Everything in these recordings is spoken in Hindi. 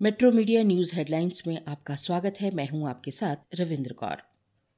मेट्रो मीडिया न्यूज़ हेडलाइंस में आपका स्वागत है। मैं हूँ आपके साथ रविंद्र कौर।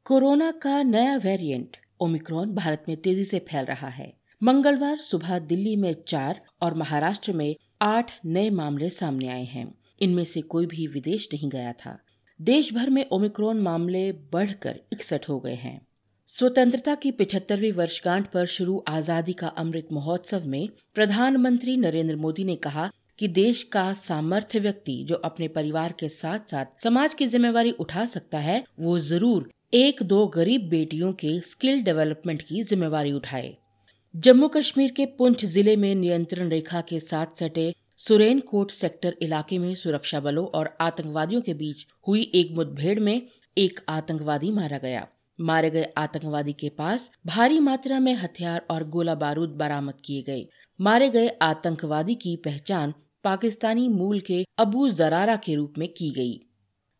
कोरोना का नया वेरिएंट ओमिक्रॉन भारत में तेज़ी से फैल रहा है। मंगलवार सुबह दिल्ली में चार और महाराष्ट्र में आठ नए मामले सामने आए हैं। इनमें से कोई भी विदेश नहीं गया था। देश भर में ओमिक्रॉन मामले बढ़कर इकसठ हो गए हैं। स्वतंत्रता की पिछहत्तरवीं वर्षगांठ पर शुरू आज़ादी का अमृत महोत्सव में प्रधानमंत्री नरेंद्र मोदी ने कहा कि देश का सामर्थ्य व्यक्ति जो अपने परिवार के साथ साथ समाज की जिम्मेवारी उठा सकता है, वो ज़रूर एक दो गरीब बेटियों के स्किल डेवलपमेंट की जिम्मेवारी उठाए। जम्मू कश्मीर के पुंछ ज़िले में नियंत्रण रेखा के साथ सटे सुरेन कोट सेक्टर इलाके में सुरक्षा बलों और आतंकवादियों के बीच हुई एक मुठभेड़ में एक आतंकवादी मारा गया। मारे गए आतंकवादी के पास भारी मात्रा में हथियार और गोला बारूद बरामद किए गए। मारे गए आतंकवादी की पहचान पाकिस्तानी मूल के अबू जरारा के रूप में की गई।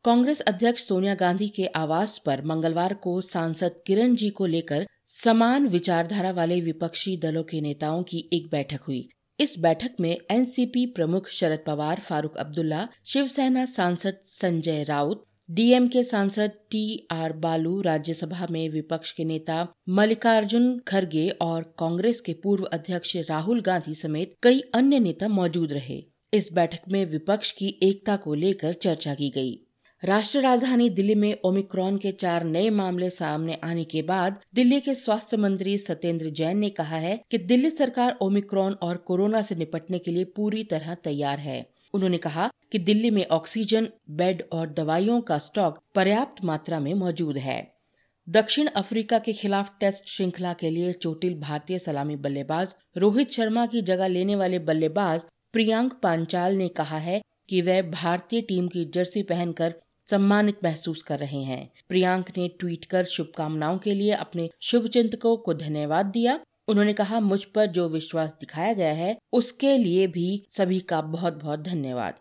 कांग्रेस अध्यक्ष सोनिया गांधी के आवास पर मंगलवार को सांसद किरण जी को लेकर समान विचारधारा वाले विपक्षी दलों के नेताओं की एक बैठक हुई। इस बैठक में एनसीपी प्रमुख शरद पवार, फारूक अब्दुल्ला, शिवसेना सांसद संजय राउत डीएम के सांसद टी आर बालू राज्यसभा में विपक्ष के नेता मल्लिकार्जुन खड़गे और कांग्रेस के पूर्व अध्यक्ष राहुल गांधी समेत कई अन्य नेता मौजूद रहे। इस बैठक में विपक्ष की एकता को लेकर चर्चा की गई। राष्ट्र राजधानी दिल्ली में ओमिक्रॉन के चार नए मामले सामने आने के बाद दिल्ली के स्वास्थ्य मंत्री सत्येंद्र जैन ने कहा है कि दिल्ली सरकार ओमिक्रॉन और कोरोना से निपटने के लिए पूरी तरह तैयार है। उन्होंने कहा कि दिल्ली में ऑक्सीजन, बेड और दवाइयों का स्टॉक पर्याप्त मात्रा में मौजूद है। दक्षिण अफ्रीका के खिलाफ टेस्ट श्रृंखला के लिए चोटिल भारतीय सलामी बल्लेबाज रोहित शर्मा की जगह लेने वाले बल्लेबाज प्रियांक पांचाल ने कहा है कि वह भारतीय टीम की जर्सी पहनकर सम्मानित महसूस कर रहे हैं। प्रियांक ने ट्वीट कर शुभकामनाओं के लिए अपने शुभ चिंतकों को धन्यवाद दिया। उन्होंने कहा, मुझ पर जो विश्वास दिखाया गया है, उसके लिए भी सभी का बहुत बहुत धन्यवाद।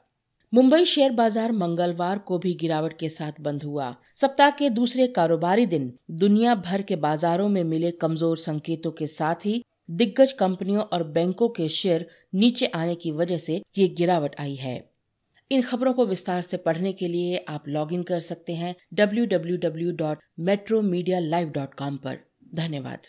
मुंबई शेयर बाज़ार मंगलवार को भी गिरावट के साथ बंद हुआ। सप्ताह के दूसरे कारोबारी दिन, दुनिया भर के बाजारों में मिले कमज़ोर संकेतों के साथ ही दिग्गज कंपनियों और बैंकों के शेयर नीचे आने की वजह से ये गिरावट आई है। इन खबरों को विस्तार से पढ़ने के लिए आप लॉगिन कर सकते हैं www.metromedialive.com पर। धन्यवाद।